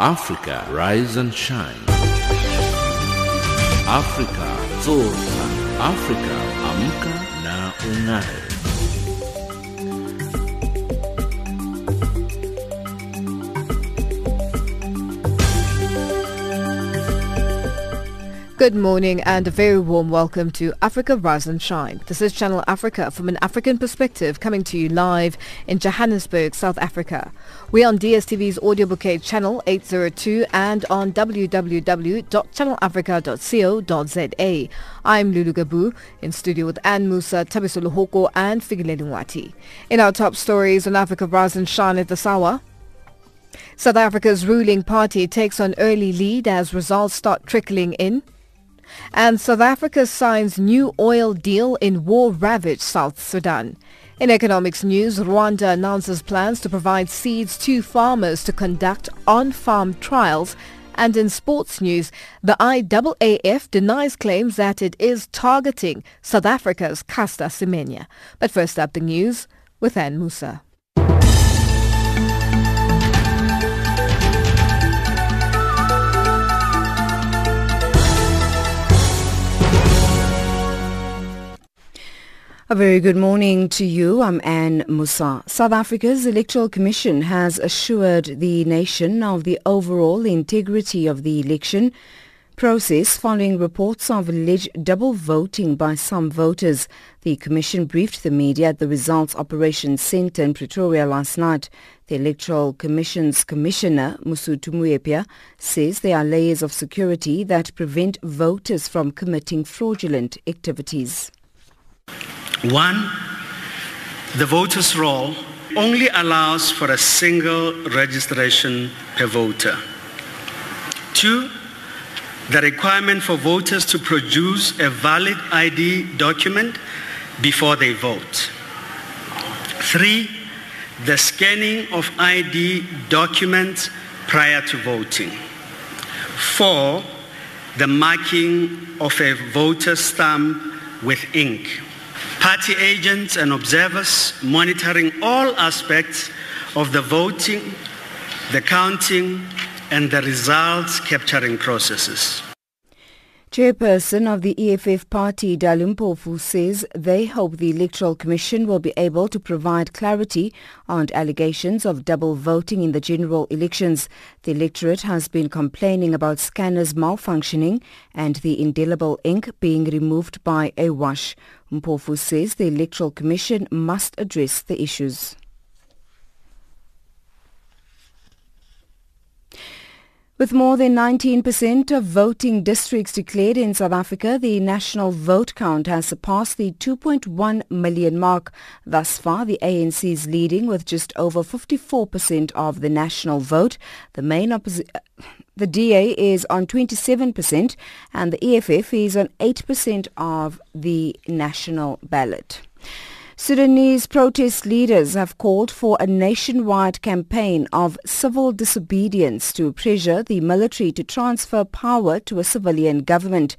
Africa, rise and shine. Africa, zorka. Africa, amka na ung'are. Good morning and a very warm welcome to Africa Rise and Shine. This is Channel Africa from an African perspective coming to you live in Johannesburg, South Africa. We're on DSTV's audio bouquet channel 802 and on www.channelafrica.co.za. I'm Lulu Gabu in studio with Ann Musa, Tabiso Luhoko and Figileli Nwati. In our top stories on Africa Rise and Shine at this hour, South Africa's ruling party takes on early lead as results start trickling in. And South Africa signs new oil deal in war-ravaged South Sudan. In economics news, Rwanda announces plans to provide seeds to farmers to conduct on-farm trials. And in sports news, the IAAF denies claims that it is targeting South Africa's Caster Semenya. But first up the news with Ann Musa. A very good morning to you. I'm Anne Musa. South Africa's Electoral Commission has assured the nation of the overall integrity of the election process following reports of alleged double voting by some voters. The Commission briefed the media at the Results Operations Centre in Pretoria last night. The Electoral Commission's Commissioner, Mosotho Moepya, says there are layers of security that prevent voters from committing fraudulent activities. One, the voters' roll only allows for a single registration per voter. Two, the requirement for voters to produce a valid ID document before they vote. Three, the scanning of ID documents prior to voting. Four, the marking of a voter stamp with ink party agents and observers monitoring all aspects of the voting, the counting, and the results capturing processes. Chairperson of the EFF party, Dali Mpofu, says they hope the Electoral Commission will be able to provide clarity on allegations of double voting in the general elections. The electorate has been complaining about scanners malfunctioning and the indelible ink being removed by a wash. Mpofu says the Electoral Commission must address the issues. With more than 19% of voting districts declared in South Africa, the national vote count has surpassed the 2.1 million mark. Thus far, the ANC is leading with just over 54% of the national vote. The main opposition... Uh, the DA is on 27% and the EFF is on 8% of the national ballot. Sudanese protest leaders have called for a nationwide campaign of civil disobedience to pressure the military to transfer power to a civilian government.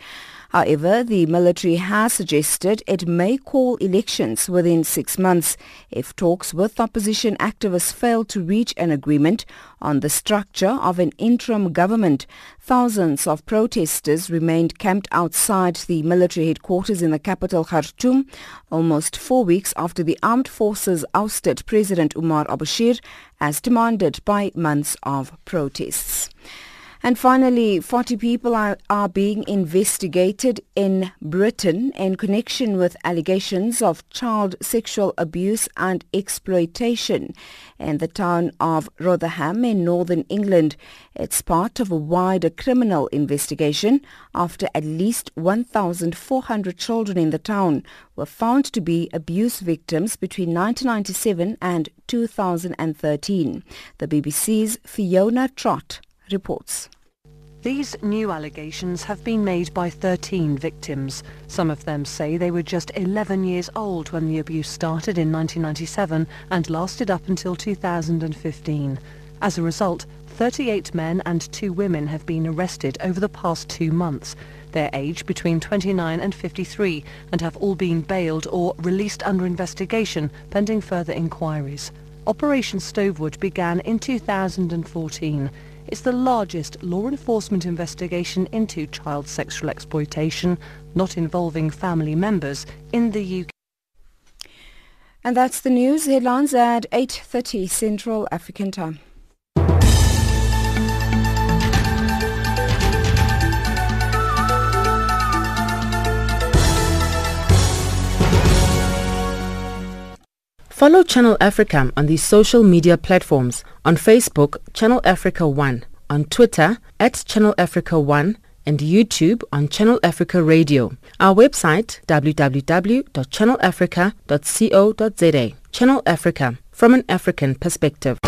However, the military has suggested it may call elections within six months if talks with opposition activists fail to reach an agreement on the structure of an interim government. Thousands of protesters remained camped outside the military headquarters in the capital Khartoum almost four weeks after the armed forces ousted President Umar al-Bashir as demanded by months of protests. And finally, 40 people are, are being investigated in Britain in connection with allegations of child sexual abuse and exploitation in the town of Rotherham in northern England. It's part of a wider criminal investigation after at least 1,400 children in the town were found to be abuse victims between 1997 and 2013. The BBC's Fiona Trott reports. These new allegations have been made by 13 victims. Some of them say they were just 11 years old when the abuse started in 1997 and lasted up until 2015. As a result, 38 men and two women have been arrested over the past two months. Their age between 29 and 53 and have all been bailed or released under investigation pending further inquiries. Operation Stovewood began in 2014. It's the largest law enforcement investigation into child sexual exploitation not involving family members in the UK. And that's the news headlines at 8.30 Central African Time. Follow Channel Africa on these social media platforms. On Facebook, Channel Africa 1. On Twitter, at Channel Africa 1 and YouTube on Channel Africa Radio. Our website, www.channelafrica.co.za. Channel Africa, from an African perspective.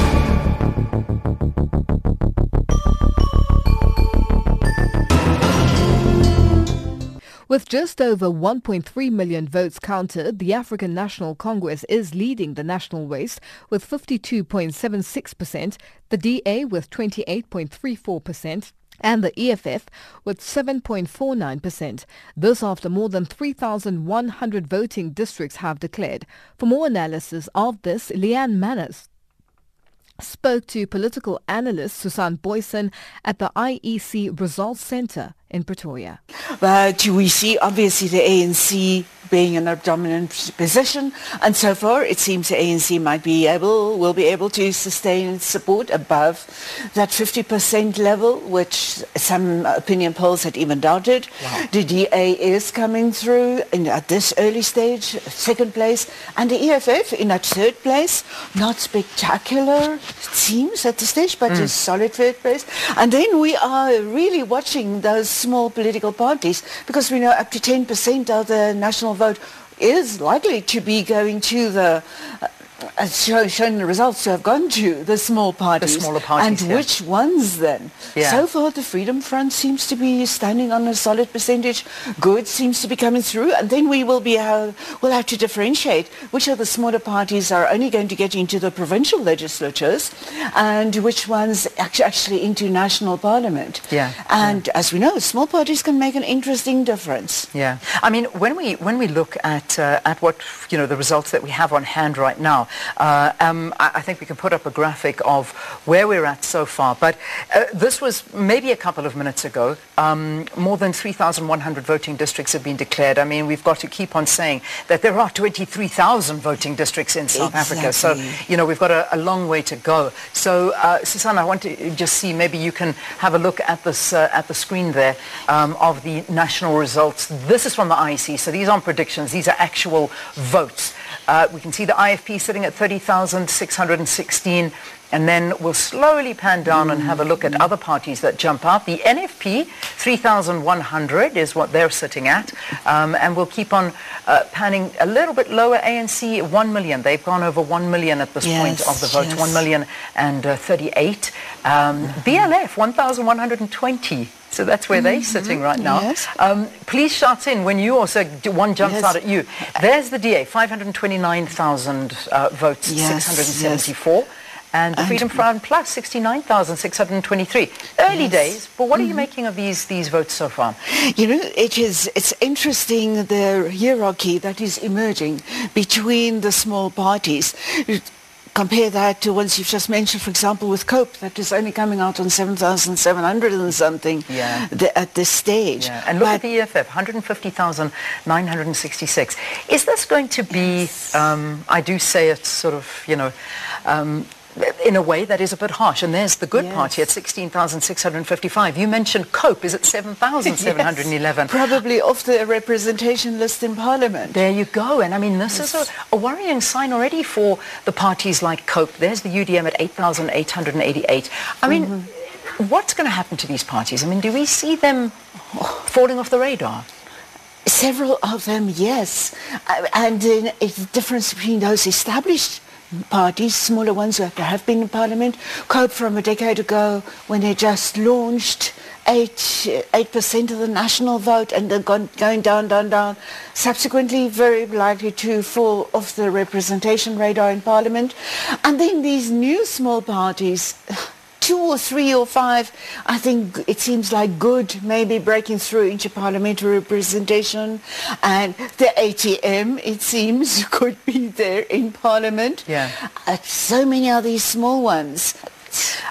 With just over 1.3 million votes counted, the African National Congress is leading the national race with 52.76%, the DA with 28.34%, and the EFF with 7.49%. This after more than 3,100 voting districts have declared. For more analysis of this, Leanne Manas spoke to political analyst Susan Booysen at the IEC Results Centre in Pretoria. But we see obviously the ANC being in a dominant position and so far it seems the ANC might be able, will be able to sustain support above that 50% level which some opinion polls had even doubted. Wow. The DA is coming through in, at this early stage, second place and the EFF in that third place. Not spectacular it seems at this stage but mm. a solid third place. And then we are really watching those small political parties because we know up to 10% of the national vote is likely to be going to the as show, shown the results to have gone to the small parties. The smaller parties, And yeah. which ones then? Yeah. So far the Freedom Front seems to be standing on a solid percentage. Good seems to be coming through. And then we will be uh, we'll have to differentiate which of the smaller parties are only going to get into the provincial legislatures and which ones actually into national parliament. Yeah. And yeah. as we know, small parties can make an interesting difference. Yeah. I mean, when we when we look at uh, at what you know the results that we have on hand right now, uh, um, I, I, think we can put up a graphic of where we're at so far. But uh, this was maybe a couple of minutes ago. Um, more than 3,100 voting districts have been declared. I mean, we've got to keep on saying that there are 23,000 voting districts in South exactly. Africa. So, you know, we've got a, a long way to go. So, uh, Susanna, I want to just see, maybe you can have a look at this uh, at the screen there um, of the national results. This is from the IEC, so these aren't predictions. These are actual votes. Uh, we can see the IFP sitting at 30,616 and then we'll slowly pan down and have a look at other parties that jump out. The NFP, 3,100 is what they're sitting at. Um, and we'll keep on uh, panning a little bit lower. ANC, 1 million. They've gone over 1 million at this yes, point of the vote. Yes. 1 million and uh, 38. Um, BLF, 1,120. So that's where they're sitting right now. Yes. Um, please shout in when you also, one jumps Yes. out at you. There's the DA, 529,000 uh, votes, Yes, 674. And the And- Freedom Front Plus, 69,623. Early Yes. days, but what are you making of these, these votes so far? You know, it is, it's interesting the hierarchy that is emerging between the small parties. Compare that to ones you've just mentioned, for example, with COPE, that is only coming out on 7,700 and something Yeah. at this stage. Yeah. And look But at the EFF, 150,966. Is this going to be, um, I do say it sort of, you know, um, in a way that is a bit harsh. And there's the good Yes. party at 16,655. You mentioned COPE is at 7,711. Yes, probably off the representation list in Parliament. There you go. And I mean, this is a, a worrying sign already for the parties like COPE. There's the UDM at 8,888. I mean, what's going to happen to these parties? I mean, do we see them falling off the radar? Several of them, yes. Uh, And uh, it's the difference between those established parties, smaller ones that have been in Parliament, COPE from a decade ago when they just launched 8, 8% of the national vote and then gone, going down, down, down. Subsequently, very likely to fall off the representation radar in Parliament. And then these new small parties, two or three or five, I think it seems like good, maybe breaking through into parliamentary representation. And the ATM, it seems, could be there in parliament. Yeah. Uh, so many are these small ones.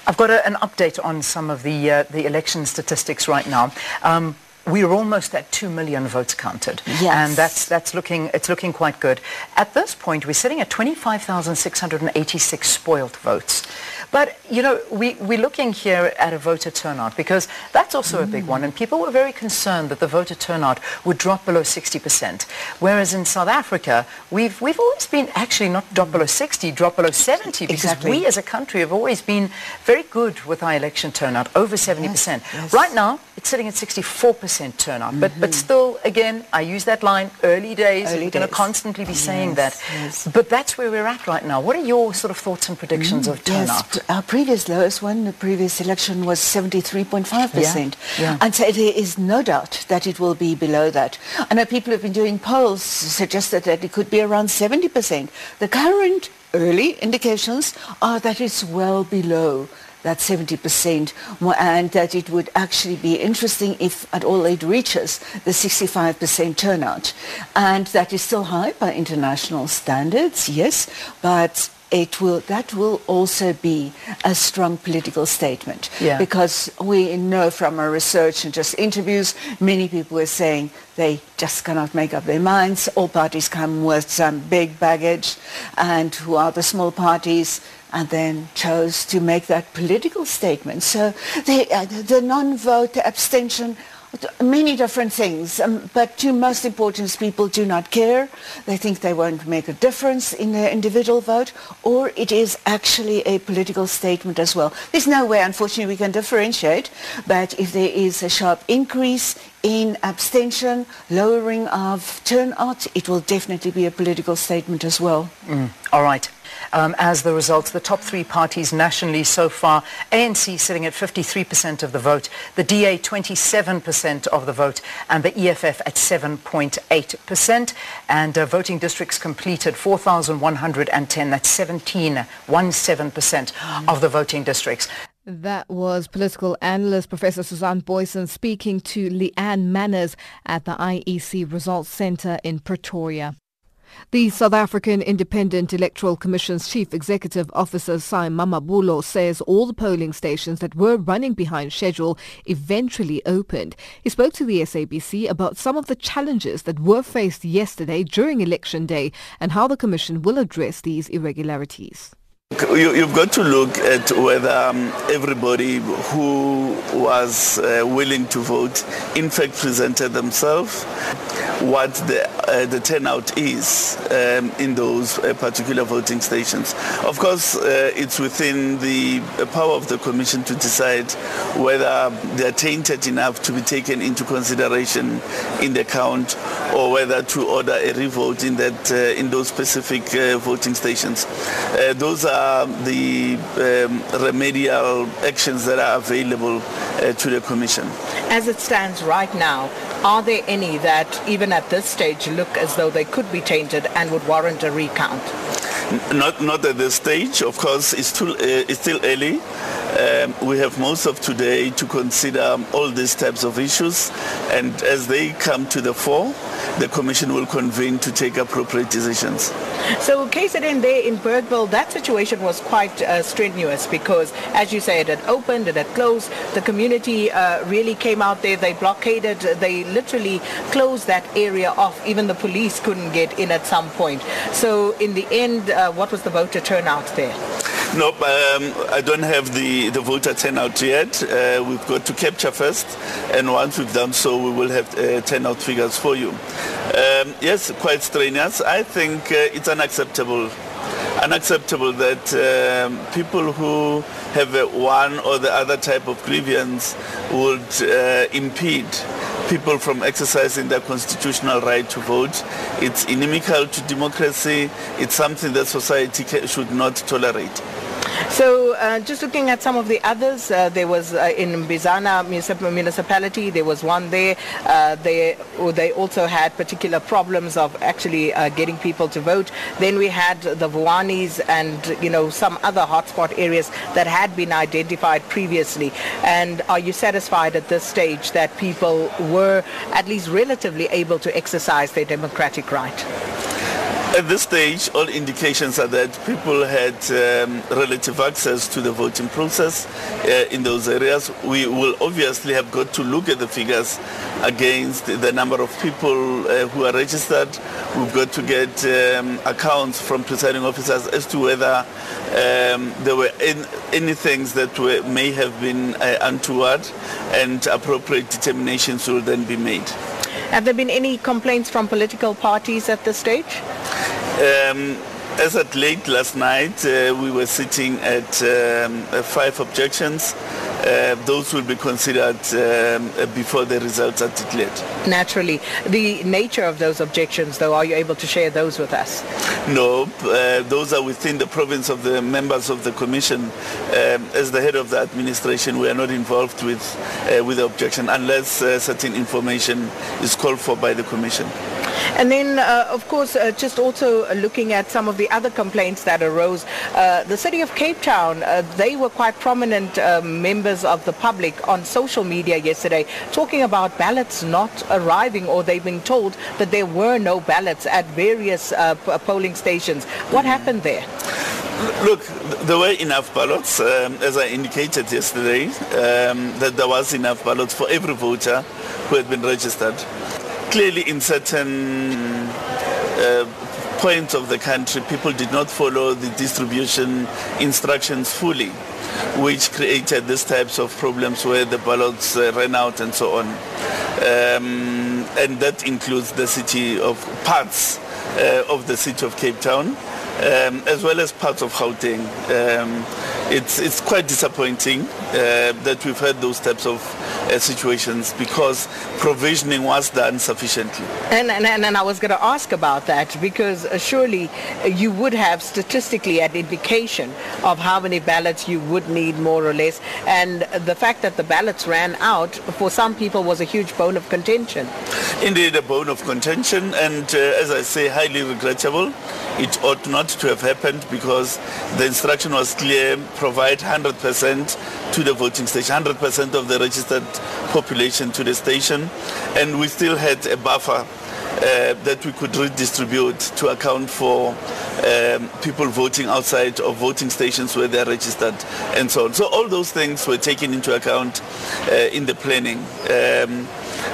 I've got a, an update on some of the uh, the election statistics right now. Um, we're almost at 2 million votes counted. Yes. And that's, that's looking, it's looking quite good. At this point, we're sitting at 25,686 spoiled votes. But, you know, we, we're looking here at a voter turnout because that's also a big one. And people were very concerned that the voter turnout would drop below 60%. Whereas in South Africa, we've, we've always been actually not drop below 60, drop below 70 because Exactly. we as a country have always been very good with our election turnout, over 70%. yes. Right now, it's sitting at 64% turnout. But, but mm-hmm. still, again, I use that line, early days. Early we're going to constantly be saying Yes, that. yes. But that's where we're at right now. What are your sort of thoughts and predictions mm, of turnout? Our previous lowest one, the previous election was 73.5%. Yeah, yeah. And so there is no doubt that it will be below that. I know people have been doing polls suggested that it could be around 70%. The current early indications are that it's well below that 70% and that it would actually be interesting if at all it reaches the 65% turnout. And that is still high by international standards, yes, but it will, that will also be a strong political statement. Yeah. Because we know from our research and just interviews, many people are saying they just cannot make up their minds. All parties come with some big baggage and who are the small parties and then chose to make that political statement. So they, uh, the non-vote, the abstention, many different things. Um, but two most important is people do not care. They think they won't make a difference in their individual vote, or it is actually a political statement as well. There's no way, unfortunately, we can differentiate, but if there is a sharp increase in abstention, lowering of turnout, it will definitely be a political statement as well. All right. Um, as the results, the top three parties nationally so far, ANC sitting at 53% of the vote, the DA 27% of the vote, and the EFF at 7.8%. And uh, voting districts completed 4,110, that's 17, 17% of the voting districts. That was political analyst Professor Suzanne Booysen speaking to Leanne Manas at the IEC Results Centre in Pretoria. The South African Independent Electoral Commission's Chief Executive Officer Sy Mamabolo says all the polling stations that were running behind schedule eventually opened. He spoke to the SABC about some of the challenges that were faced yesterday during election day and how the commission will address these irregularities. You, you've got to look at whether um, everybody who was uh, willing to vote in fact presented themselves, what the, uh, the turnout is um, in those uh, particular voting stations. Of course, uh, it's within the power of the Commission to decide whether they are tainted enough to be taken into consideration in the count or whether to order a revote in, that, uh, in those specific uh, voting stations. Those are the um, remedial actions that are available uh, to the Commission. As it stands right now, are there any that, even at this stage, look as though they could be tainted and would warrant a recount? Not, not at this stage. Of course, it's still, uh, it's still early. Um, we have most of today to consider all these types of issues, and as they come to the fore, the Commission will convene to take appropriate decisions. So KZN there in Bergville, that situation was quite uh, strenuous because, as you say, it had opened, it had closed. The community uh, really came out there. They blockaded. They literally closed that area off. Even the police couldn't get in at some point. So in the end, uh, what was the voter turnout there? No, um, I don't have the, the voter turnout yet. Uh, we've got to capture first, and once we've done so, we will have uh, turnout figures for you. Um, yes, quite strenuous. I think uh, it's unacceptable. Unacceptable that um, people who have uh, one or the other type of grievance would uh, impede people from exercising their constitutional right to vote. It's inimical to democracy. It's something that society should not tolerate. So uh, just looking at some of the others, uh, there was uh, in Bizana municipality, there was one there. Uh, they, oh, they also had particular problems of actually uh, getting people to vote. Then we had the Vuwanis and, you know, some other hotspot areas that had been identified previously. And are you satisfied at this stage that people were at least relatively able to exercise their democratic right? At this stage, all indications are that people had um, relative access to the voting process uh, in those areas. We will obviously have got to look at the figures against the number of people uh, who are registered. We've got to get um, accounts from presiding officers as to whether um, there were any, any things that were, may have been uh, untoward and appropriate determinations will then be made. Have there been any complaints from political parties at this stage? Um, as at late last night, uh, we were sitting at um, uh, five objections. Uh, those will be considered um, uh, before the results are declared. Naturally. The nature of those objections, though, are you able to share those with us? No, uh, those are within the province of the members of the commission. Um, as the head of the administration, we are not involved with, uh, with the objection unless certain information is called for by the commission. And then, uh, of course, uh, just also looking at some of the other complaints that arose, uh, the city of Cape Town, uh, they were quite prominent uh, members of the public on social media yesterday talking about ballots not arriving or they've been told that there were no ballots at various uh, polling stations. What happened there? Look, there were enough ballots, um, as I indicated yesterday, um, that there was enough ballots for every voter who had been registered. Clearly, in certain uh, points of the country, people did not follow the distribution instructions fully, which created these types of problems where the ballots uh, ran out and so on. Um, and that includes the city of parts uh, of the city of Cape Town, um, as well as parts of Gauteng. Um, it's, it's quite disappointing uh, that we've had those types of uh, situations because provisioning was done sufficiently. And, and, and I was going to ask about that because uh, surely uh, you would have statistically an indication of how many ballots you would need more or less. And the fact that the ballots ran out for some people was a huge bone of contention. Indeed, a bone of contention, and uh, as I say, highly regrettable. It ought not to have happened because the instruction was clear: provide 100% to the voting station, 100% of the registered population to the station, and we still had a buffer uh, that we could redistribute to account for um, people voting outside of voting stations where they are registered and so on. So all those things were taken into account uh, in the planning. Um,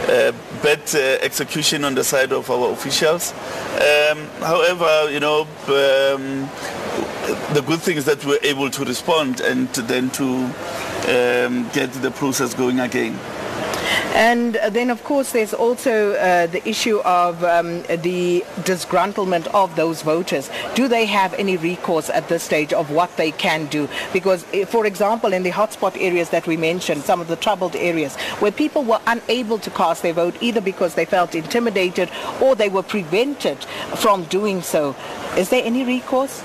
uh, bad uh, execution on the side of our officials. Um, however, you know, um, the good thing is that we're able to respond and then to um, get the process going again. And then, of course, there's also uh, the issue of um, the disgruntlement of those voters. Do they have any recourse at this stage of what they can do? Because, eh, for example, in the hotspot areas that we mentioned, some of the troubled areas, where people were unable to cast their vote either because they felt intimidated or they were prevented from doing so, is there any recourse?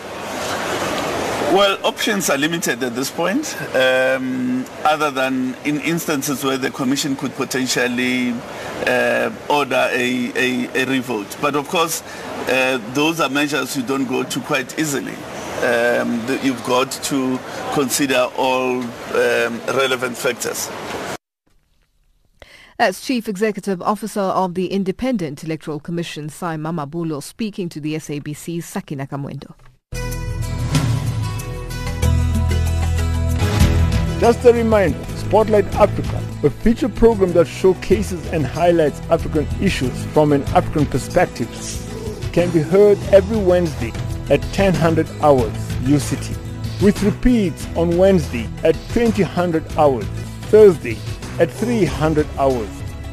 Well, options are limited at this point, um, other than in instances where the Commission could potentially uh, order a, a, a revote. But of course, uh, those are measures you don't go to quite easily. Um, you've got to consider all um, relevant factors. That's Chief Executive Officer of the Independent Electoral Commission, Sy Mamabolo, speaking to the SABC's Sakina Kamwendo. Just a reminder, Spotlight Africa, a feature program that showcases and highlights African issues from an African perspective, can be heard every Wednesday at 1000 hours UCT, with repeats on Wednesday at 2000 hours, Thursday at 300 hours,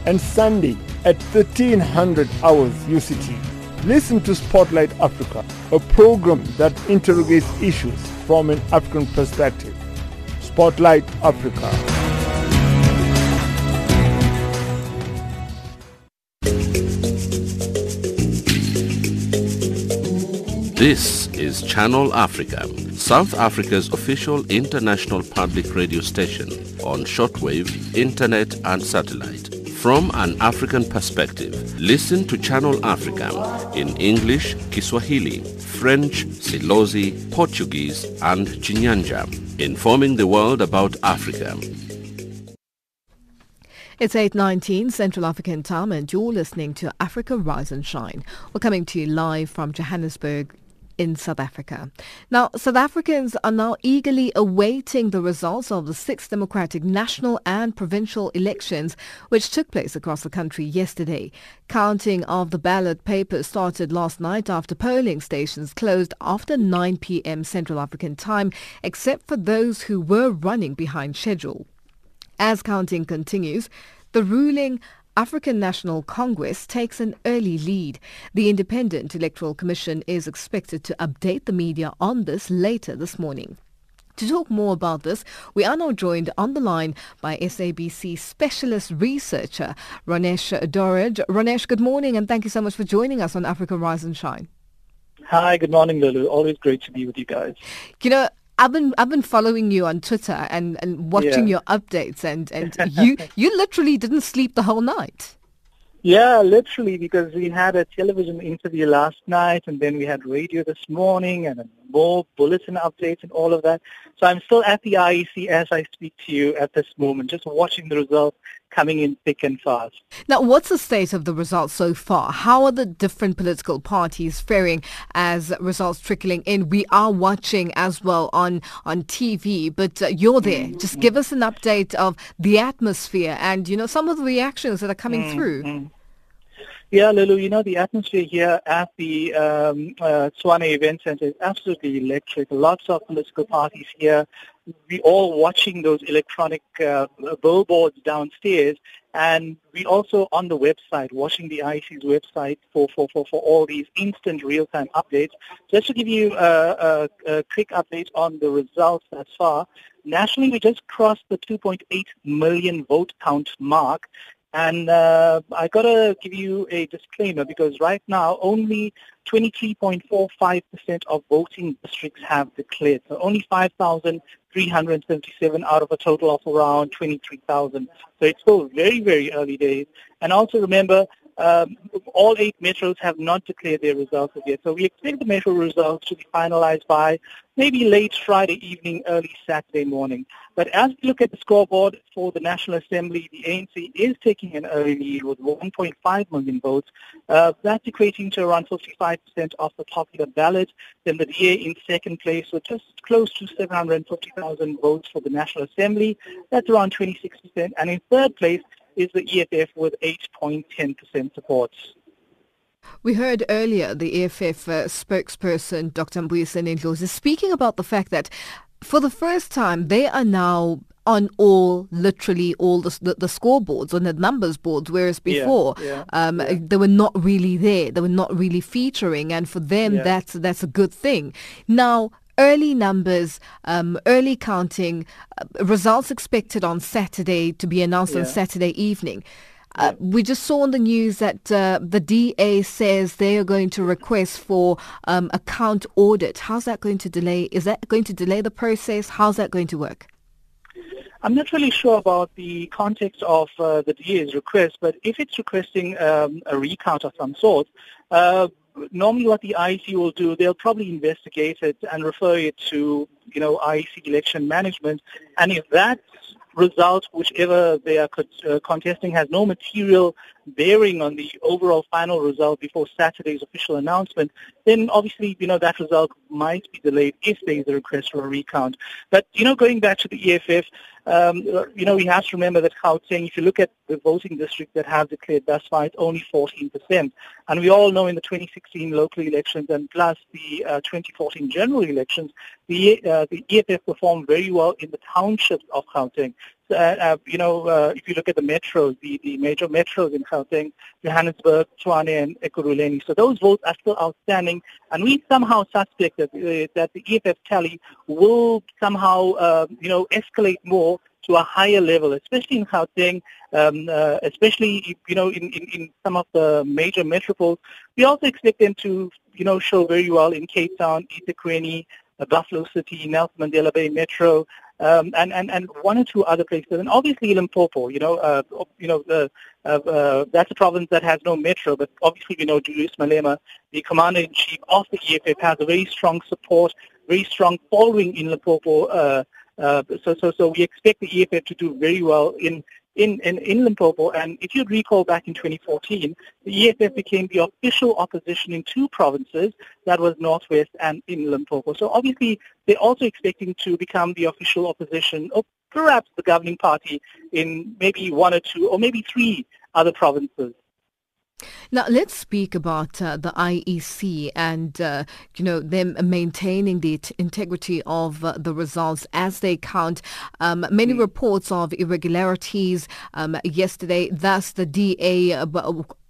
and Sunday at 1300 hours UCT. Listen to Spotlight Africa, a program that interrogates issues from an African perspective. Spotlight Africa. This is Channel Africa, South Africa's official international public radio station on shortwave, internet and satellite. From an African perspective, listen to Channel Africa in English, Kiswahili, French, Silozi, Portuguese and Chinyanja, informing the world about Africa. It's 8.19 Central African time and you're listening to Africa Rise and Shine. We're coming to you live from Johannesburg in South Africa. Now, South Africans are now eagerly awaiting the results of the six democratic national and provincial elections which took place across the country yesterday. Counting of the ballot papers started last night after polling stations closed after 9 p.m. Central African time, except for those who were running behind schedule. As counting continues, the ruling African National Congress takes an early lead. The Independent Electoral Commission is expected to update the media on this later this morning. To talk more about this, we are now joined on the line by SABC specialist researcher Ronesh Dhawraj. Ronesh, good morning and thank you so much for joining us on Africa Rise and Shine. Hi, good morning, Lulu. Always great to be with you guys. You know, I've been I've been following you on Twitter and, and watching yeah. your updates and, and you you literally didn't sleep the whole night. Yeah, literally because we had a television interview last night and then we had radio this morning and more bulletin updates and all of that. So I'm still at the IEC as I speak to you at this moment, just watching the results coming in thick and fast. Now, what's the state of the results so far? How are the different political parties faring as results trickling in? We are watching as well on, on TV, but uh, you're there. Mm-hmm. Just give us an update of the atmosphere and, you know, some of the reactions that are coming mm-hmm. through. Yeah, Lulu, you know, the atmosphere here at the um, uh, Tshwane Event Center is absolutely electric. Lots of political parties here. We all watching those electronic uh, billboards downstairs, and we also on the website, watching the IEC's website for, for, for, for all these instant real-time updates. Just to give you a, a, a quick update on the results thus far, nationally we just crossed the 2.8 million vote count mark, and uh, I got to give you a disclaimer because right now only 23.45% of voting districts have declared. So only 5,377 out of a total of around 23,000. So it's still very, very early days. And also remember, um, all eight metros have not declared their results yet. So we expect the metro results to be finalized by maybe late Friday evening, early Saturday morning. But as we look at the scoreboard for the National Assembly, the ANC is taking an early lead with 1.5 million votes. Uh, that's equating to around 55% of the popular ballot. Then the DA in second place with just close to 750,000 votes for the National Assembly. That's around 26%. And in third place, is the EFF with 8.10% support. We heard earlier the EFF uh, spokesperson, Dr. Mbuyiseni Ndlozi, speaking about the fact that for the first time they are now on all, literally all the, the, the scoreboards, on the numbers boards, whereas before yeah, yeah, um, yeah. they were not really there. They were not really featuring, and for them that's that's a good thing. Now early numbers, um, early counting, uh, results expected on Saturday to be announced yeah. on Saturday evening. Uh, we just saw on the news that uh, the DA says they are going to request for um, a count audit. How's that going to delay? Is that going to delay the process? How's that going to work? I'm not really sure about the context of uh, the DA's request, but if it's requesting um, a recount of some sort, uh, normally what the IEC will do, they'll probably investigate it and refer it to, you know, IEC election management. And if that result, whichever they are uh, contesting, has no material bearing on the overall final result before Saturday's official announcement, then obviously, you know, that result might be delayed if there is a request for a recount. But, you know, going back to the EFF, um, you know, we have to remember that Gauteng, if you look at the voting districts that have declared thus far, it's only 14%. And we all know in the 2016 local elections and plus the uh, 2014 general elections, the, uh, the EFF performed very well in the townships of Gauteng. Uh, uh, you know, uh, if you look at the metros, the, the major metros in Gauteng, Johannesburg, Tshwane, and Ekurhuleni, so those votes are still outstanding, and we somehow suspect that, uh, that the EFF tally will somehow, uh, you know, escalate more to a higher level, especially in Gauteng, um, uh, especially, you know, in, in, in some of the major metropoles. We also expect them to, you know, show very well in Cape Town, eThekwini, Buffalo City, Nelson Mandela Bay Metro, um, and, and, and one or two other places. And obviously Limpopo, you know, uh, you know, uh, uh, that's a province that has no metro, but obviously we know Julius Malema, the commander-in-chief of the EFF, has a very strong support, very strong following in Limpopo. Uh, uh, so, so, so we expect the EFF to do very well in in, in, in Limpopo. And if you recall back in 2014, the EFF became the official opposition in two provinces, that was Northwest and in Limpopo. So obviously they're also expecting to become the official opposition, or perhaps the governing party in maybe one or two, or maybe three other provinces. Now let's speak about uh, the IEC and uh, you know them maintaining the t- integrity of uh, the results as they count. Um, many mm. reports of irregularities um, yesterday. Thus, the DA uh,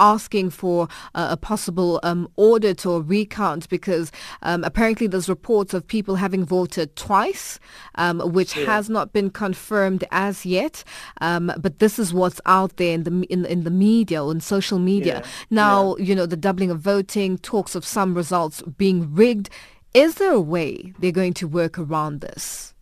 asking for a possible um, audit or recount because um, apparently there's reports of people having voted twice, um, which yeah. has not been confirmed as yet. Um, but this is what's out there in the in, in the media or in social media. Yeah. Now, yeah. you know, the doubling of voting, talks of some results being rigged. Is there a way they're going to work around this?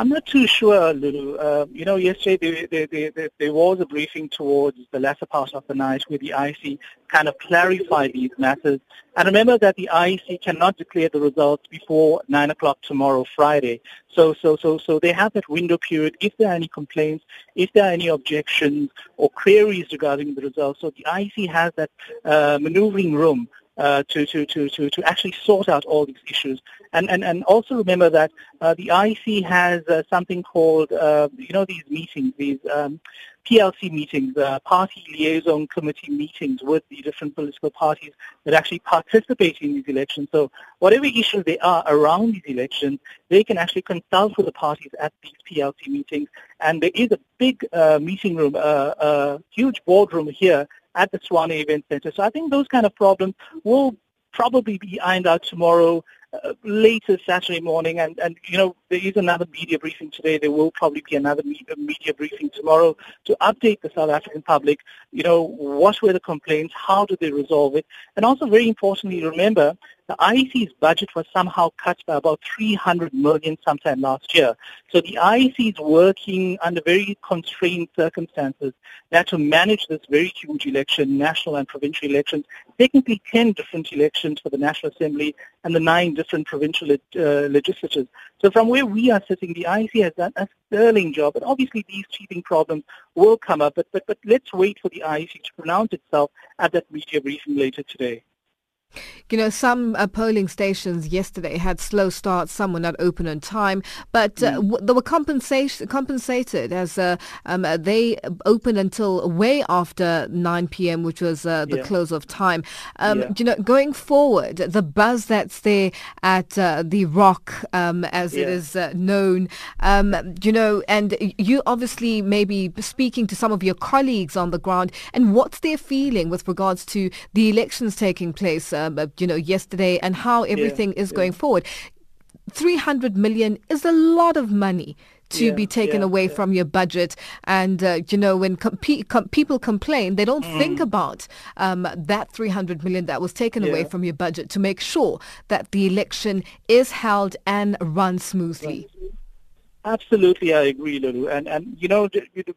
I'm not too sure, Lulu. Uh, you know, yesterday there, there, there, there, was a briefing towards the latter part of the night where the IEC kind of clarified these matters. And remember that the IEC cannot declare the results before 9 o'clock tomorrow, Friday. So, so, so, so they have that window period. If there are any complaints, if there are any objections or queries regarding the results, so the IEC has that uh, maneuvering room uh, to, to, to, to, to actually sort out all these issues. And, and, and also remember that uh, the IEC has uh, something called, uh, you know, these meetings, these um, PLC meetings, uh, party liaison committee meetings with the different political parties that actually participate in these elections. So whatever issues there are around these elections, they can actually consult with the parties at these PLC meetings. And there is a big uh, meeting room, a uh, huge boardroom here at the Tshwane Event Center. So I think those kind of problems will probably be ironed out tomorrow uh, later Saturday morning. And, and, you know, there is another media briefing today. There will probably be another media briefing tomorrow to update the South African public, you know, what were the complaints, how did they resolve it. And also very importantly, remember, the IEC's budget was somehow cut by about 300 million sometime last year. So the IEC is working under very constrained circumstances now to manage this very huge election, national and provincial elections, technically 10 different elections for the National Assembly and the nine different provincial uh, legislatures. So from where we are sitting, the IEC has done a sterling job, and obviously these cheating problems will come up, but, but, but let's wait for the IEC to pronounce itself at that media briefing later today. You know, some uh, polling stations yesterday had slow starts, some were not open on time, but uh, mm. w- they were compensation, compensated as uh, um, uh, they opened until way after 9 p.m., which was uh, the yeah. close of time. Um, yeah. You know, going forward, the buzz that's there at uh, the Rock, um, as yeah. it is known, um, you know, and you obviously maybe speaking to some of your colleagues on the ground, and what's their feeling with regards to the elections taking place? Um, you know, yesterday and how everything yeah, is yeah. going forward. 300 million is a lot of money to yeah, be taken yeah, away yeah. from your budget. And, uh, you know, when com- com- people complain, they don't mm. think about um, that 300 million that was taken away from your budget to make sure that the election is held and run smoothly. Right. Absolutely, I agree, Lulu. And and you know,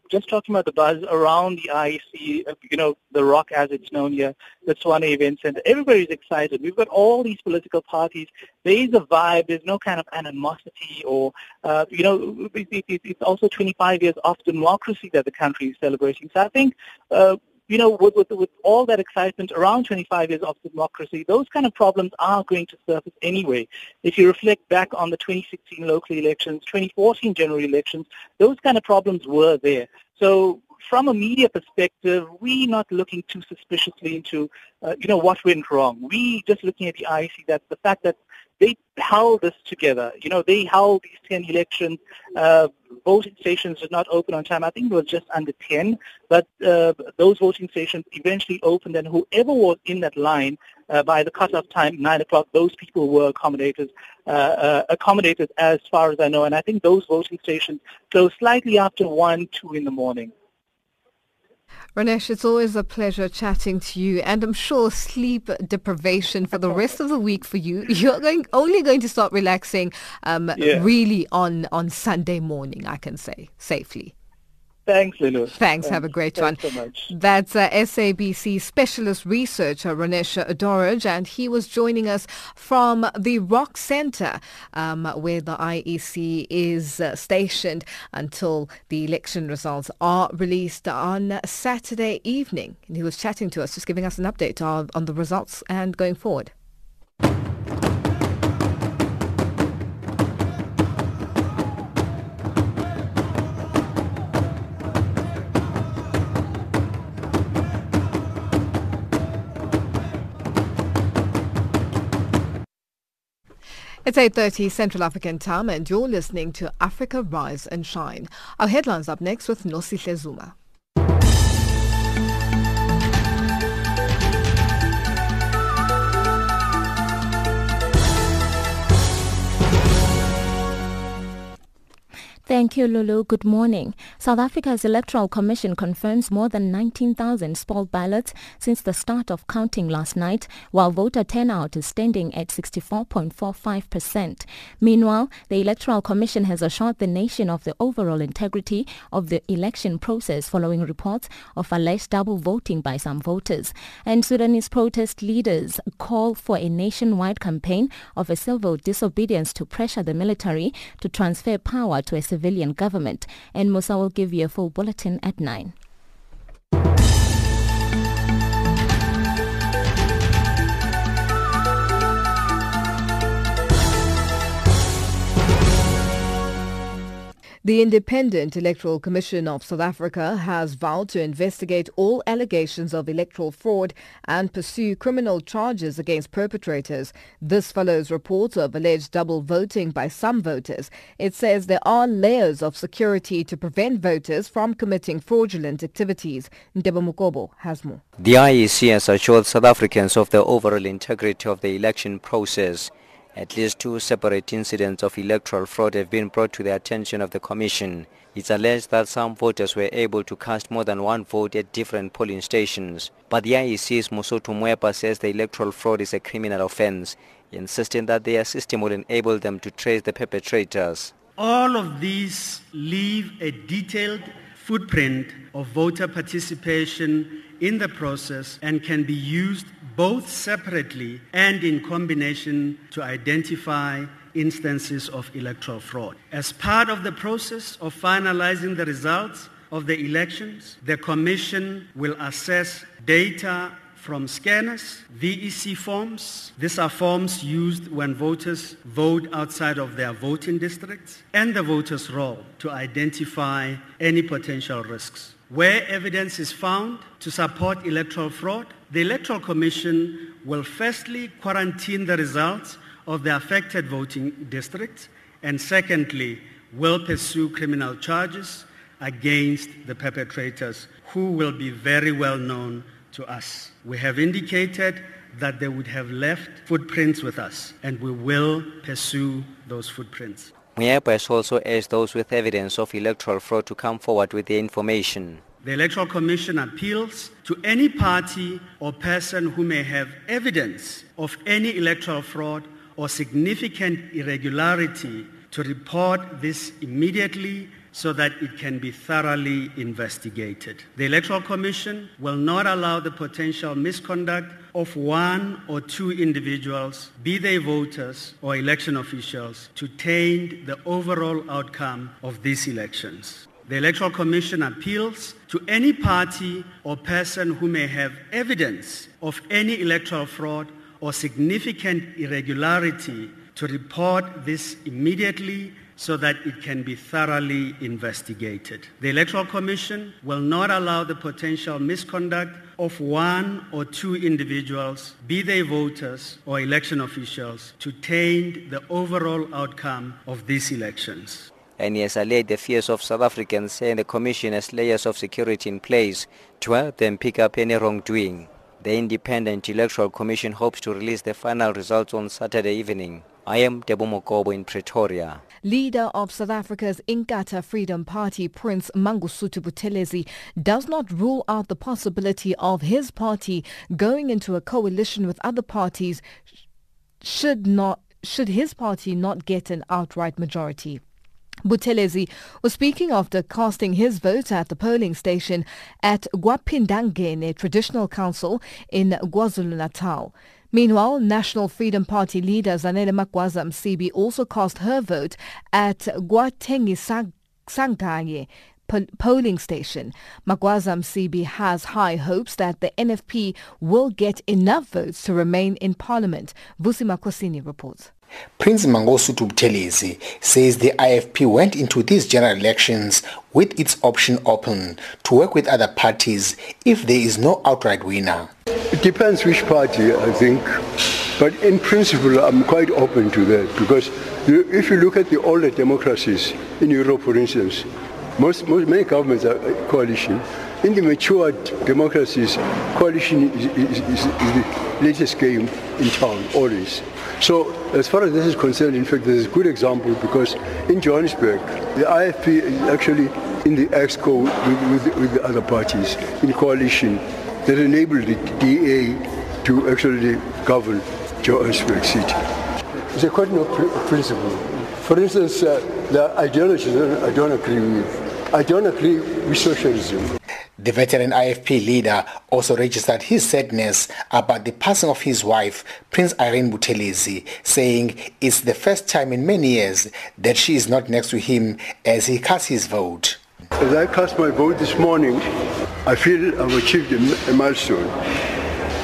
just talking about the buzz around the IEC, uh, you know, the Rock as it's known here, the Tshwane Event Center, everybody's excited. We've got all these political parties. There is a vibe. There's no kind of animosity or, uh, you know, it, it, it's also 25 years of democracy that the country is celebrating. So I think uh, you know, with, with, with all that excitement around 25 years of democracy, those kind of problems are going to surface anyway. If you reflect back on the 2016 local elections, 2014 general elections, those kind of problems were there. So from a media perspective, we're not looking too suspiciously into, uh, you know, what went wrong. We just looking at the IEC that the fact that they held this together. You know, they held these 10 elections. Uh, voting stations did not open on time. I think it was just under 10, but uh, those voting stations eventually opened, and whoever was in that line uh, by the cutoff time, 9 o'clock, those people were accommodated, uh, uh, accommodated as far as I know. And I think those voting stations closed slightly after 1, 2 in the morning. Ronesh, it's always a pleasure chatting to you, and I'm sure sleep deprivation for the rest of the week for you. You're going only going to start relaxing um, yeah. really on on Sunday morning. I can say safely. Thanks, Lulu. Thanks. Thanks. Have a great one. Thanks one. so much. That's uh, SABC specialist researcher Ronesh Dhawraj, and he was joining us from the Rock Center, um, where the IEC is uh, stationed until the election results are released on Saturday evening. And he was chatting to us, just giving us an update on, on the results and going forward. It's 8.30 Central African time and you're listening to Africa Rise and Shine. Our headlines up next with Nosihle Zuma. Thank you, Lulu. Good morning. South Africa's Electoral Commission confirms more than 19,000 spoiled ballots since the start of counting last night, while voter turnout is standing at 64.45%. Meanwhile, the Electoral Commission has assured the nation of the overall integrity of the election process following reports of alleged double voting by some voters. And Sudanese protest leaders call for a nationwide campaign of a civil disobedience to pressure the military to transfer power to a civil civilian government. And Musa will give you a full bulletin at 9. The Independent Electoral Commission of South Africa has vowed to investigate all allegations of electoral fraud and pursue criminal charges against perpetrators. This follows reports of alleged double voting by some voters. It says there are layers of security to prevent voters from committing fraudulent activities. Ndeba Mukobo has more. The IEC has assured South Africans of the overall integrity of the election process. At least two separate incidents of electoral fraud have been brought to the attention of the Commission. It's alleged that some voters were able to cast more than one vote at different polling stations. But the IEC's Mosotho Moepya says the electoral fraud is a criminal offense, insisting that their system will enable them to trace the perpetrators. All of these leave a detailed footprint of voter participation in the process and can be used both separately and in combination to identify instances of electoral fraud. As part of the process of finalizing the results of the elections, the Commission will assess data from scanners, VEC forms. These are forms used when voters vote outside of their voting districts and the voters' roll to identify any potential risks. Where evidence is found to support electoral fraud, the Electoral Commission will firstly quarantine the results of the affected voting districts and secondly will pursue criminal charges against the perpetrators who will be very well known to us. We have indicated that they would have left footprints with us and we will pursue those footprints. Moepya also urged those with evidence of electoral fraud to come forward with their information. The Electoral Commission appeals to any party or person who may have evidence of any electoral fraud or significant irregularity to report this immediately so that it can be thoroughly investigated. The Electoral Commission will not allow the potential misconduct of one or two individuals, be they voters or election officials, to taint the overall outcome of these elections. The Electoral Commission appeals to any party or person who may have evidence of any electoral fraud or significant irregularity to report this immediately so that it can be thoroughly investigated. The Electoral Commission will not allow the potential misconduct of one or two individuals, be they voters or election officials, to taint the overall outcome of these elections. And he has allayed the fears of South Africans, saying the Commission has layers of security in place to help them pick up any wrongdoing. The Independent Electoral Commission hopes to release the final results on Saturday evening. I am Debo Mokobo in Pretoria. Leader of South Africa's Inkatha Freedom Party, Prince Mangosuthu Buthelezi, does not rule out the possibility of his party going into a coalition with other parties should not should his party not get an outright majority. Buthelezi was speaking after casting his vote at the polling station at KwaPhindangene Traditional Council in KwaZulu-Natal. Meanwhile, National Freedom Party leader Zanele Magwaza Msibi also cast her vote at Guatengisangaye polling station. Magwaza has high hopes that the NFP will get enough votes to remain in parliament. Vusi Makosini reports. Prince Mangosuthu Buthelezi says the IFP went into these general elections with its option open to work with other parties if there is no outright winner. It depends which party, I think. But in principle, I'm quite open to that because if you look at the older democracies in Europe, for instance, most, most many governments are uh, coalition. In the mature democracies, coalition is, is, is the latest game in town, always. So as far as this is concerned, in fact, this is a good example because in Johannesburg, the IFP is actually in the EXCO with, with, with the other parties in coalition that enabled the DA to actually govern Johannesburg City. It's a question of principle. For instance, uh, the ideologies I don't agree with. I don't agree with socialism. The veteran IFP leader also registered his sadness about the passing of his wife, Prince Irene Buthelezi, saying it's the first time in many years that she is not next to him as he casts his vote. As I cast my vote this morning, I feel I've achieved a milestone.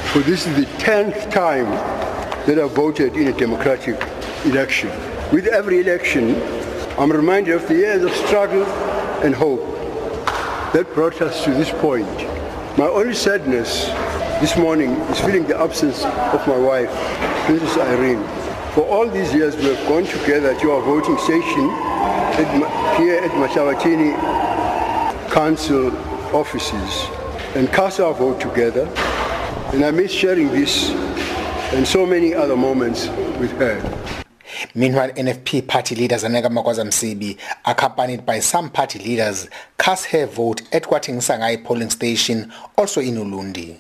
For this is the 10th time that I've voted in a democratic election. With every election, I'm reminded of the years of struggle and hope that brought us to this point. My only sadness this morning is feeling the absence of my wife, Princess Irene. For all these years we have gone together to our voting station at, here at Mashawatini Council offices and cast our vote together. And I miss sharing this and so many other moments with her. Meanwhile, NFP party leader Zanele Magwaza Msibi, accompanied by some party leaders, cast her vote at Kwatengisangayi polling station, also in Ulundi.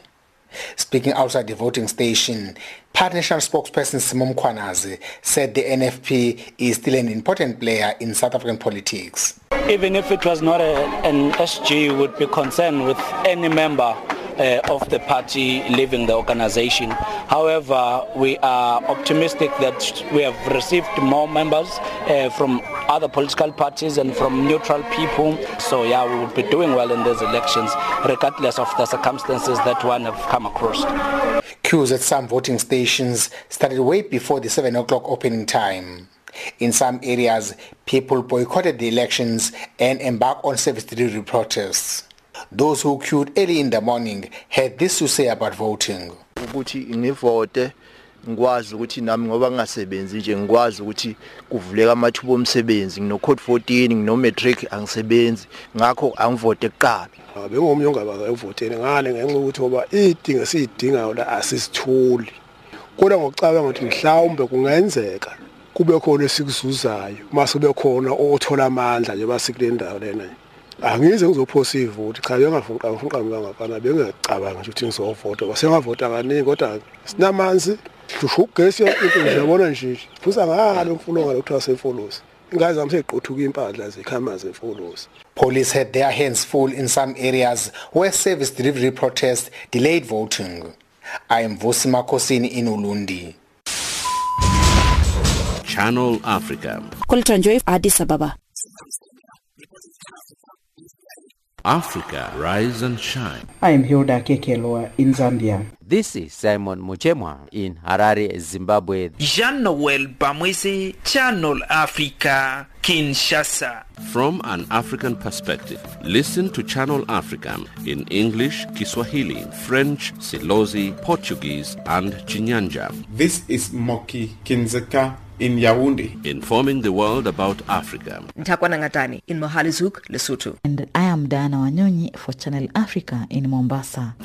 Speaking outside the voting station, Party National spokesperson Simon Kwanazi said the NFP is still an important player in South African politics. Even if it was not a, an SG, would be concerned with any member uh, of the party leaving the organization. However, we are optimistic that we have received more members uh, from other political parties and from neutral people. So yeah, we will be doing well in these elections, regardless of the circumstances that one have come across. Queues at some voting stations started way before the 7 o'clock opening time. In some areas, people boycotted the elections and embarked on service delivery protests. Those who queued early in the morning had this to say about voting. ukuthi ngivote ngikwazi ukuthi nami ngoba ngingasebenzi nje ngikwazi ukuthi kuvuleka amathuba omsebenzi. Ngino code 14 ngino matric angisebenzi. Ngakho angivote kuqala. Bengomnyonga bakayivoteni ngale ngenxa ukuthi ngoba idinga siyidingayo la asisithuli. Kodwa ngokucabanga ukuthi mhlawumbe kungenzeka kube khona esikuzuzayo mase kube khona othola amandla nje basikule ndawo lena. Angize ngizophosa ivoti cha bengafunqa ngifunqa ngangafana bengacabanga nje ukuthi ngizovota basengavota kaningi kodwa sinamanzi hlusha ugesi into nje yabona nje phusa ngalo mfuno ngalo kuthiwa semfolosi ingazi zami seqothuka impahla zekhama zemfolosi Police had their hands full in some areas where service delivery protests delayed voting. I am Vusi Makosini in Ulundi. Channel Africa. Koltranjoy Addis Ababa. Africa, rise and shine. I am Hilda Kekelwa in Zambia. This is Simon Muchemwa in Harare, Zimbabwe. Jean-Noel Bamwese, Channel Africa, Kinshasa. From an African perspective, listen to Channel Africa in English, Kiswahili, French, Silozi, Portuguese, and Chinyanja. This is Moki Kindzeka in Yaoundé. Informing the world about Africa. Ntakwa Nangatani in Mohalizuk, Lesotho. And I am Diana Wanyonyi for Channel Africa in Mombasa.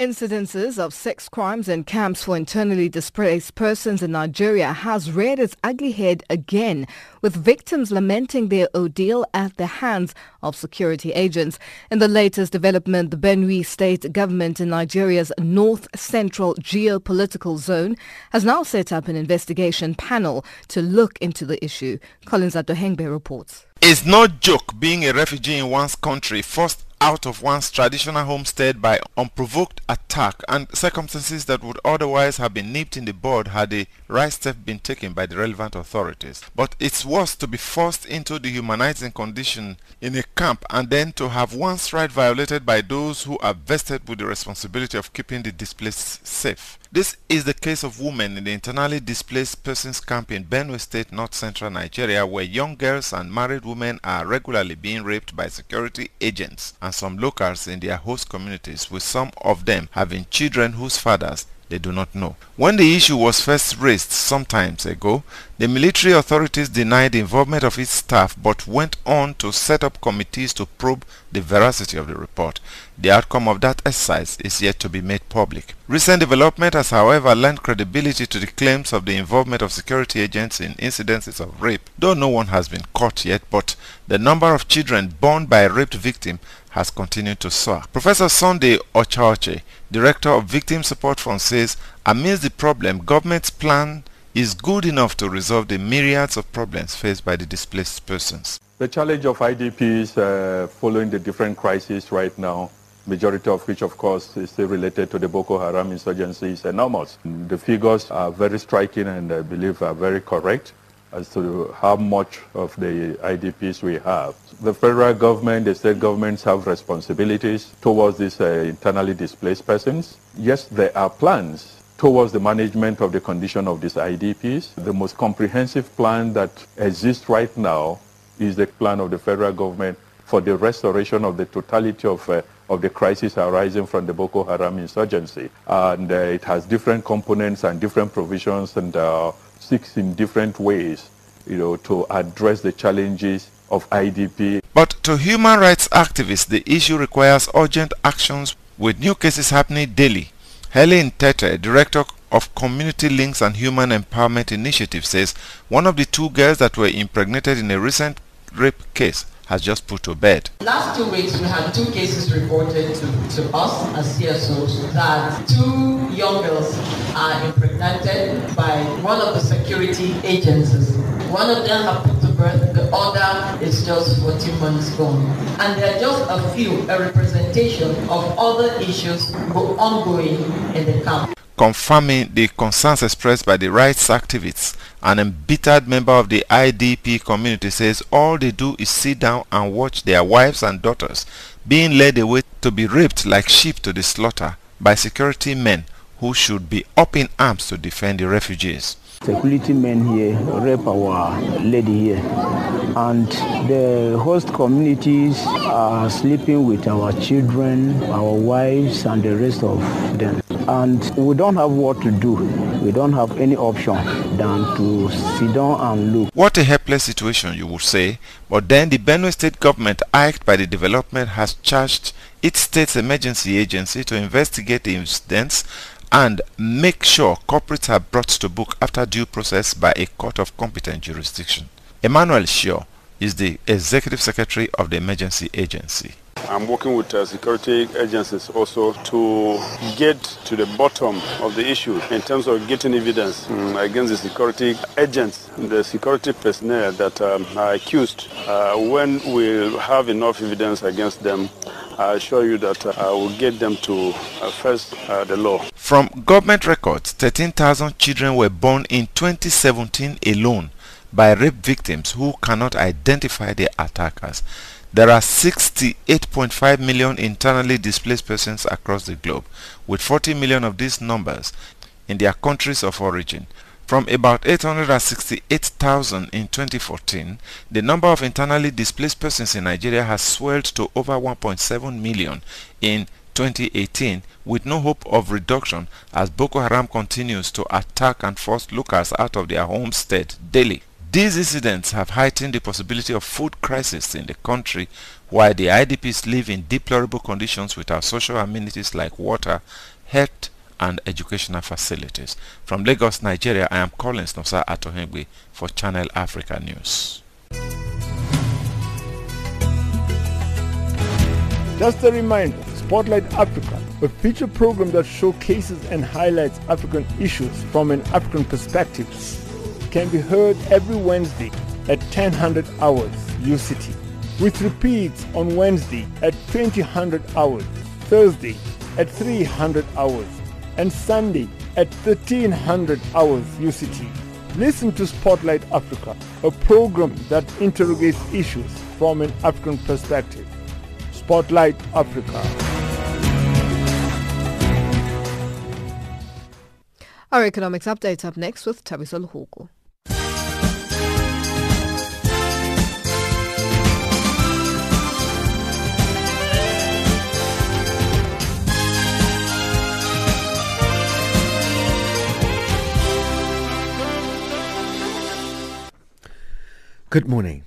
Incidences of sex crimes in camps for internally displaced persons in Nigeria has reared its ugly head again, with victims lamenting their ordeal at the hands of security agents. In the latest development, the Benue state government in Nigeria's north central geopolitical zone has now set up an investigation panel to look into the issue. Collins Adohengbe reports. It's no joke being a refugee in one's country forced out of one's traditional homestead by unprovoked attack and circumstances that would otherwise have been nipped in the bud had the right step been taken by the relevant authorities. But it's worse to be forced into the humanizing condition in a camp and then to have one's right violated by those who are vested with the responsibility of keeping the displaced safe. This is the case of women in the internally displaced persons camp in Benue State, north central Nigeria, where young girls and married women are regularly being raped by security agents and some locals in their host communities, with some of them having children whose fathers they do not know. When the issue was first raised some times ago, the military authorities denied the involvement of its staff but went on to set up committees to probe the veracity of the report. The outcome of that exercise is yet to be made public. Recent development has however lent credibility to the claims of the involvement of security agents in incidences of rape, though no one has been caught yet, but the number of children born by a raped victim has continued to soar. Professor Sunday Ochoche, Director of Victim Support Fund says amidst the problem, government's plan is good enough to resolve the myriads of problems faced by the displaced persons. The challenge of IDPs uh, following the different crises right now, majority of which of course is still related to the Boko Haram insurgency is enormous. The figures are very striking and I believe are very correct as to how much of the IDPs we have. The federal government, the state governments have responsibilities towards these uh, internally displaced persons. Yes, there are plans towards the management of the condition of these IDPs. The most comprehensive plan that exists right now is the plan of the federal government for the restoration of the totality of, uh, of the crisis arising from the Boko Haram insurgency. And uh, it has different components and different provisions and uh, seeks in different ways, you know, to address the challenges of IDP. But to human rights activists, the issue requires urgent actions with new cases happening daily. Helen Tete, director of Community Links and Human Empowerment Initiative, says one of the two girls that were impregnated in a recent rape case has just put to bed. Last two weeks, we had two cases reported to, to us as CSOs that two young girls are impregnated by one of the security agencies. One of them have put to birth, the other is just 14 months gone. And there are just a few, a representation of other issues ongoing in the camp confirming the concerns expressed by the rights activists. An embittered member of the IDP community says all they do is sit down and watch their wives and daughters being led away to be raped like sheep to the slaughter by security men who should be up in arms to defend the refugees. Security men here rape our lady here and the host communities are sleeping with our children, our wives and the rest of them. And we don't have what to do. We don't have any option than to sit down and look. What a helpless situation you would say, but then the Benue state government irked by the development has charged its state's emergency agency to investigate the incidents and make sure culprits are brought to book after due process by a court of competent jurisdiction. Emmanuel Shior is the executive secretary of the emergency agency. I'm working with uh, security agencies also to get to the bottom of the issue in terms of getting evidence um, against the security agents, the security personnel that um, are accused. Uh, when we have enough evidence against them, I assure you that uh, I will get them to uh, face uh, the law. From government records, 13,000 children were born in 2017 alone by rape victims who cannot identify their attackers. There are 68.5 million internally displaced persons across the globe, with 40 million of these numbers in their countries of origin. From about 868,000 in 2014, the number of internally displaced persons in Nigeria has swelled to over 1.7 million in 2018 with no hope of reduction as Boko Haram continues to attack and force locals out of their homestead daily. These incidents have heightened the possibility of food crisis in the country while the IDPs live in deplorable conditions without social amenities like water, health and educational facilities. From Lagos, Nigeria, I am Collins Nosa Atohengwe for Channel Africa News. Just a reminder, Spotlight Africa, a feature program that showcases and highlights African issues from an African perspective can be heard every Wednesday at 1000 hours UCT, with repeats on Wednesday at 2000 hours, Thursday at 300 hours, and Sunday at 1300 hours UCT. Listen to Spotlight Africa, a program that interrogates issues from an African perspective. Spotlight Africa. Our economics update up next with Tabiso Luhuku. Good morning.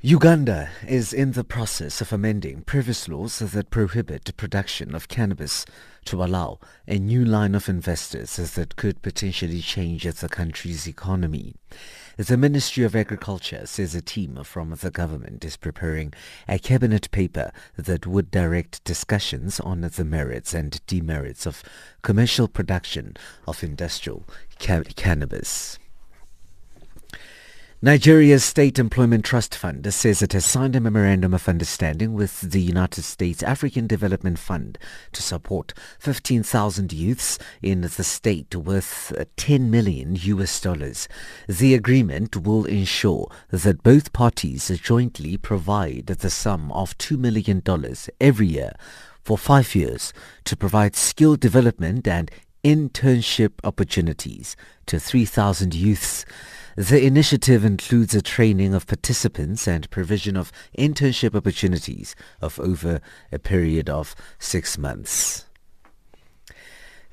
Uganda is in the process of amending previous laws that prohibit the production of cannabis to allow a new line of investors that could potentially change the country's economy. The Ministry of Agriculture says a team from the government is preparing a cabinet paper that would direct discussions on the merits and demerits of commercial production of industrial ca- cannabis. Nigeria's State Employment Trust Fund says it has signed a memorandum of understanding with the United States African Development Fund to support 15,000 youths in the state worth uh, 10 million US dollars. The agreement will ensure that both parties jointly provide the sum of $2 million every year for five years to provide skill development and internship opportunities to 3,000 youths. The initiative includes a training of participants and provision of internship opportunities of over a period of six months.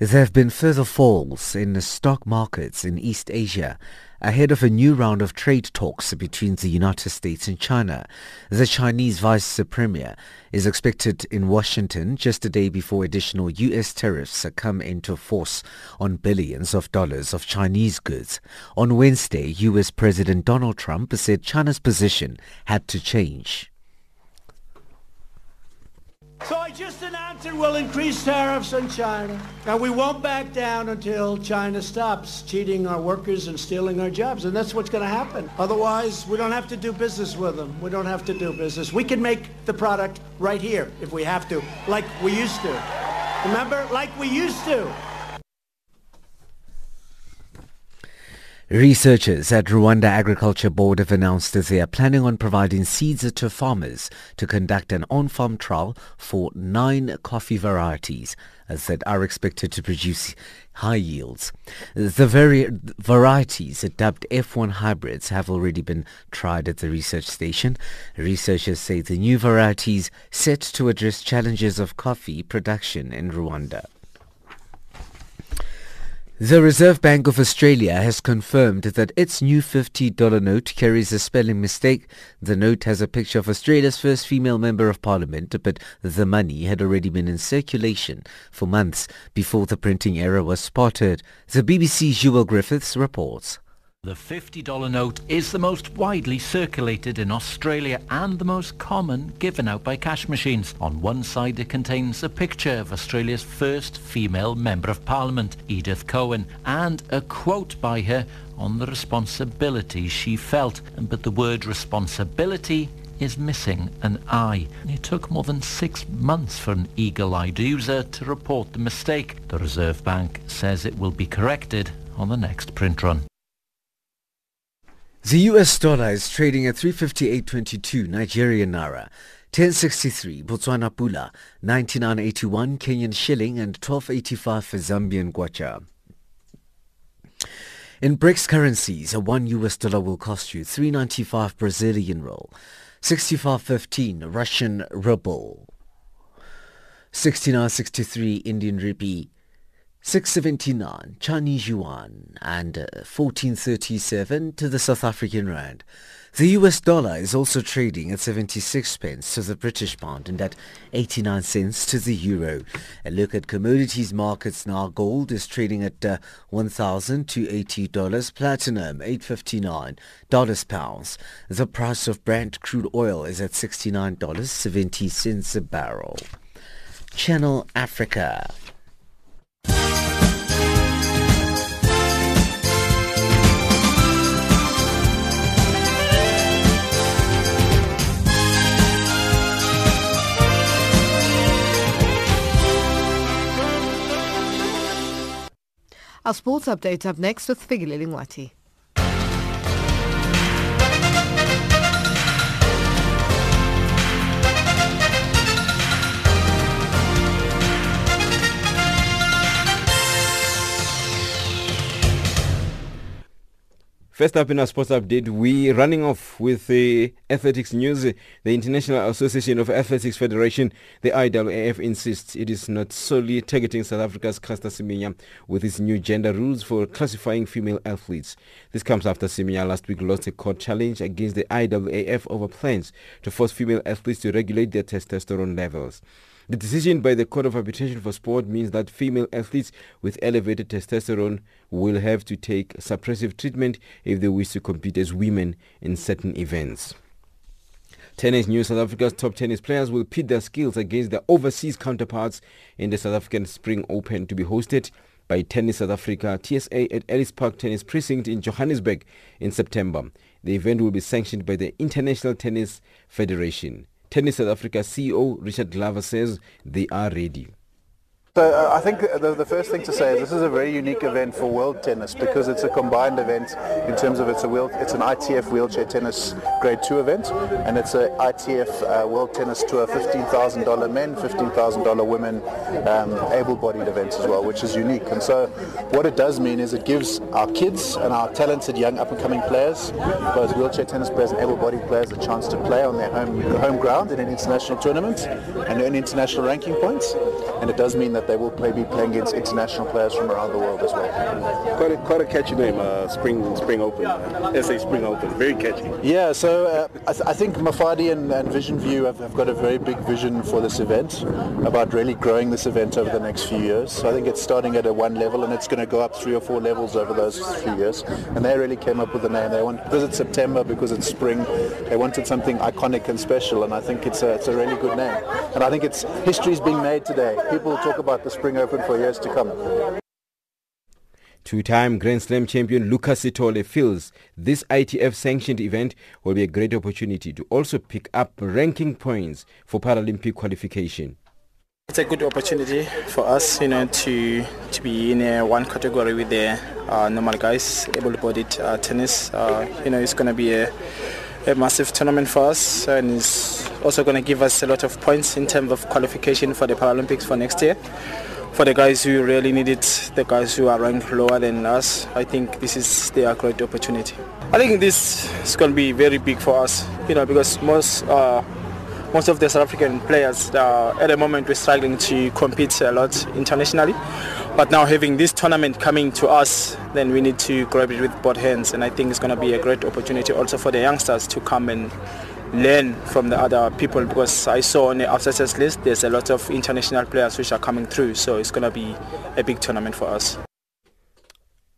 There have been further falls in the stock markets in East Asia ahead of a new round of trade talks between the United States and China. The Chinese vice premier is expected in Washington just a day before additional U.S. tariffs come into force on billions of dollars of Chinese goods. On Wednesday, U.S. President Donald Trump said China's position had to change. So I just announced it will increase tariffs on China, and we won't back down until China stops cheating our workers and stealing our jobs, and that's what's going to happen. Otherwise, we don't have to do business with them. We don't have to do business. We can make the product right here if we have to, like we used to. Remember, like we used to. Researchers at Rwanda Agriculture Board have announced that they are planning on providing seeds to farmers to conduct an on-farm trial for nine coffee varieties that are expected to produce high yields. The vari- varieties dubbed F1 hybrids have already been tried at the research station. Researchers say the new varieties set to address challenges of coffee production in Rwanda. The Reserve Bank of Australia has confirmed that its new $50 note carries a spelling mistake. The note has a picture of Australia's first female Member of Parliament, but the money had already been in circulation for months before the printing error was spotted. The BBC's Jewel Griffiths reports. The $50 note is the most widely circulated in Australia and the most common given out by cash machines. On one side it contains a picture of Australia's first female Member of Parliament, Edith Cowan, and a quote by her on the responsibility she felt. But the word responsibility is missing an I. It took more than six months for an eagle-eyed user to report the mistake. The Reserve Bank says it will be corrected on the next print run. The US dollar is trading at 358.22 Nigerian naira, 1063 Botswana pula, 99.81 Kenyan shilling and 12.85 for Zambian kwacha. In BRICS currencies, a 1 US dollar will cost you 395 Brazilian real, 65.15 Russian ruble, 69.63 Indian rupee, 679 Chinese yuan and uh, 1437 to the South African rand. The US dollar is also trading at 76 pence to the British pound and at 89 cents to the euro. A look at commodities markets now. Gold is trading at uh, $1,280, platinum $859 pounds. The price of Brent crude oil is at $69.70 a barrel. Channel Africa. Our sports update up next with Figile Lingwati. First up in our sports update, we running off with the athletics news. The International Association of Athletics Federation, the IAAF, insists it is not solely targeting South Africa's Semenya with its new gender rules for classifying female athletes. This comes after Semenya last week lost a court challenge against the IAAF over plans to force female athletes to regulate their testosterone levels. The decision by the Court of Arbitration for Sport means that female athletes with elevated testosterone will have to take suppressive treatment if they wish to compete as women in certain events. Tennis News South Africa's top tennis players will pit their skills against their overseas counterparts in the South African Spring Open to be hosted by Tennis South Africa TSA at Ellis Park Tennis Precinct in Johannesburg in September. The event will be sanctioned by the International Tennis Federation. Tennis South Africa CEO Richard Glover says they are ready. So uh, I think the, the, first thing to say is this is a very unique event for world tennis because it's a combined event in terms of it's a wheel, it's an ITF wheelchair tennis grade 2 event and it's an ITF uh, World Tennis Tour $15,000 men, $15,000 women um, able-bodied event as well, which is unique. And so what it does mean is it gives our kids and our talented young up-and-coming players, both wheelchair tennis players and able-bodied players, a chance to play on their home, home ground in an international tournament and earn international ranking points. And it does mean that they will play, be playing against international players from around the world as well. Quite a, quite a catchy name, uh, Spring Spring Open, uh, SA Spring Open, very catchy. Yeah, so uh, I, th- I, think Mafadi and, and Vision View have, have, got a very big vision for this event, about really growing this event over the next few years. So I think it's starting at a one level and it's going to go up three or four levels over those few years. And they really came up with the name. They want because it's September, because it's spring. They wanted something iconic and special, and I think it's a, it's a really good name. And I think it's history is being made today. People talk about the Spring Open for years to come. Two-time Grand Slam champion Lucas Sithole feels this ITF-sanctioned event will be a great opportunity to also pick up ranking points for Paralympic qualification. It's a good opportunity for us, you know, to to be in a one category with the uh, normal guys, able-bodied uh, tennis. Uh, you know, it's going to be a, a massive tournament for us, and it's also going to give us a lot of points in terms of qualification for the Paralympics for next year for the guys who really need it, the guys who are ranked lower than us, I think this is their great opportunity. I think this is going to be very big for us, you know, because most uh, most of the South African players uh, at the moment we're struggling to compete a lot internationally. But now having this tournament coming to us, then we need to grab it with both hands, and I think it's going to be a great opportunity also for the youngsters to come and learn from the other people because I saw on the outsiders list there's a lot of international players which are coming through so it's going to be a big tournament for us.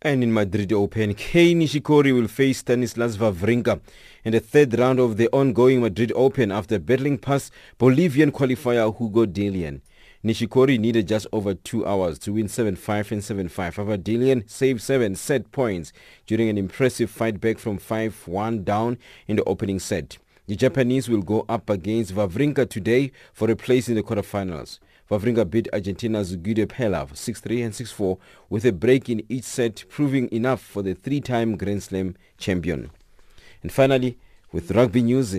And in Madrid Open, Kei Nishikori will face Stanislas Wawrinka in the third round of the ongoing Madrid Open after battling past Bolivian qualifier Hugo Dellien. Nishikori needed just over two hours to win 7-5 and 7-5. However, Dellien saved seven set points during an impressive fight back from 5-1 down in the opening set. The Japanese will go up against Wawrinka today for a place in the quarterfinals. Wawrinka beat Argentina's Guido Pella 6-3 and 6-4 with a break in each set proving enough for the three-time Grand Slam champion. And finally, with rugby news,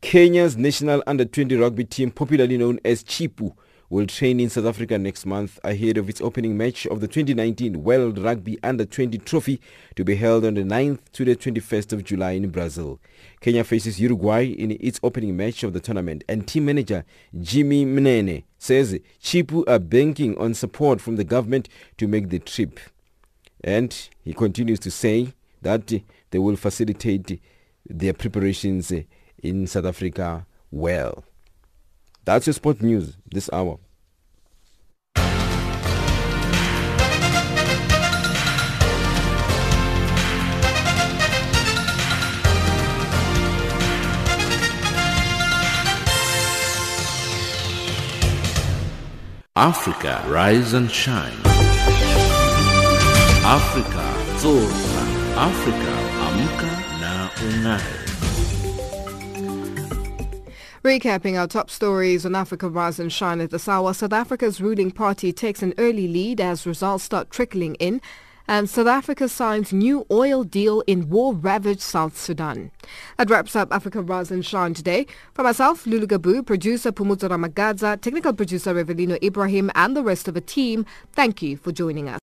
Kenya's national under-20 rugby team popularly known as Chipu will train in South Africa next month ahead of its opening match of the 2019 World Rugby Under-20 Trophy to be held on the 9th to the 21st of July in Brazil. Kenya faces Uruguay in its opening match of the tournament and team manager Jimmy Mnene says Chipu are banking on support from the government to make the trip. And he continues to say that they will facilitate their preparations in South Africa well. That's your sport news this hour. Africa, rise and shine. Africa, zorka. Africa, amka na ungae. Recapping our top stories on Africa Rise and Shine at this hour, South Africa's ruling party takes an early lead as results start trickling in and South Africa signs new oil deal in war-ravaged South Sudan. That wraps up Africa Rise and Shine today. For myself, Lulu Gabu, producer Pumuzo Ramagaza, technical producer Revelino Ibrahim and the rest of the team, thank you for joining us.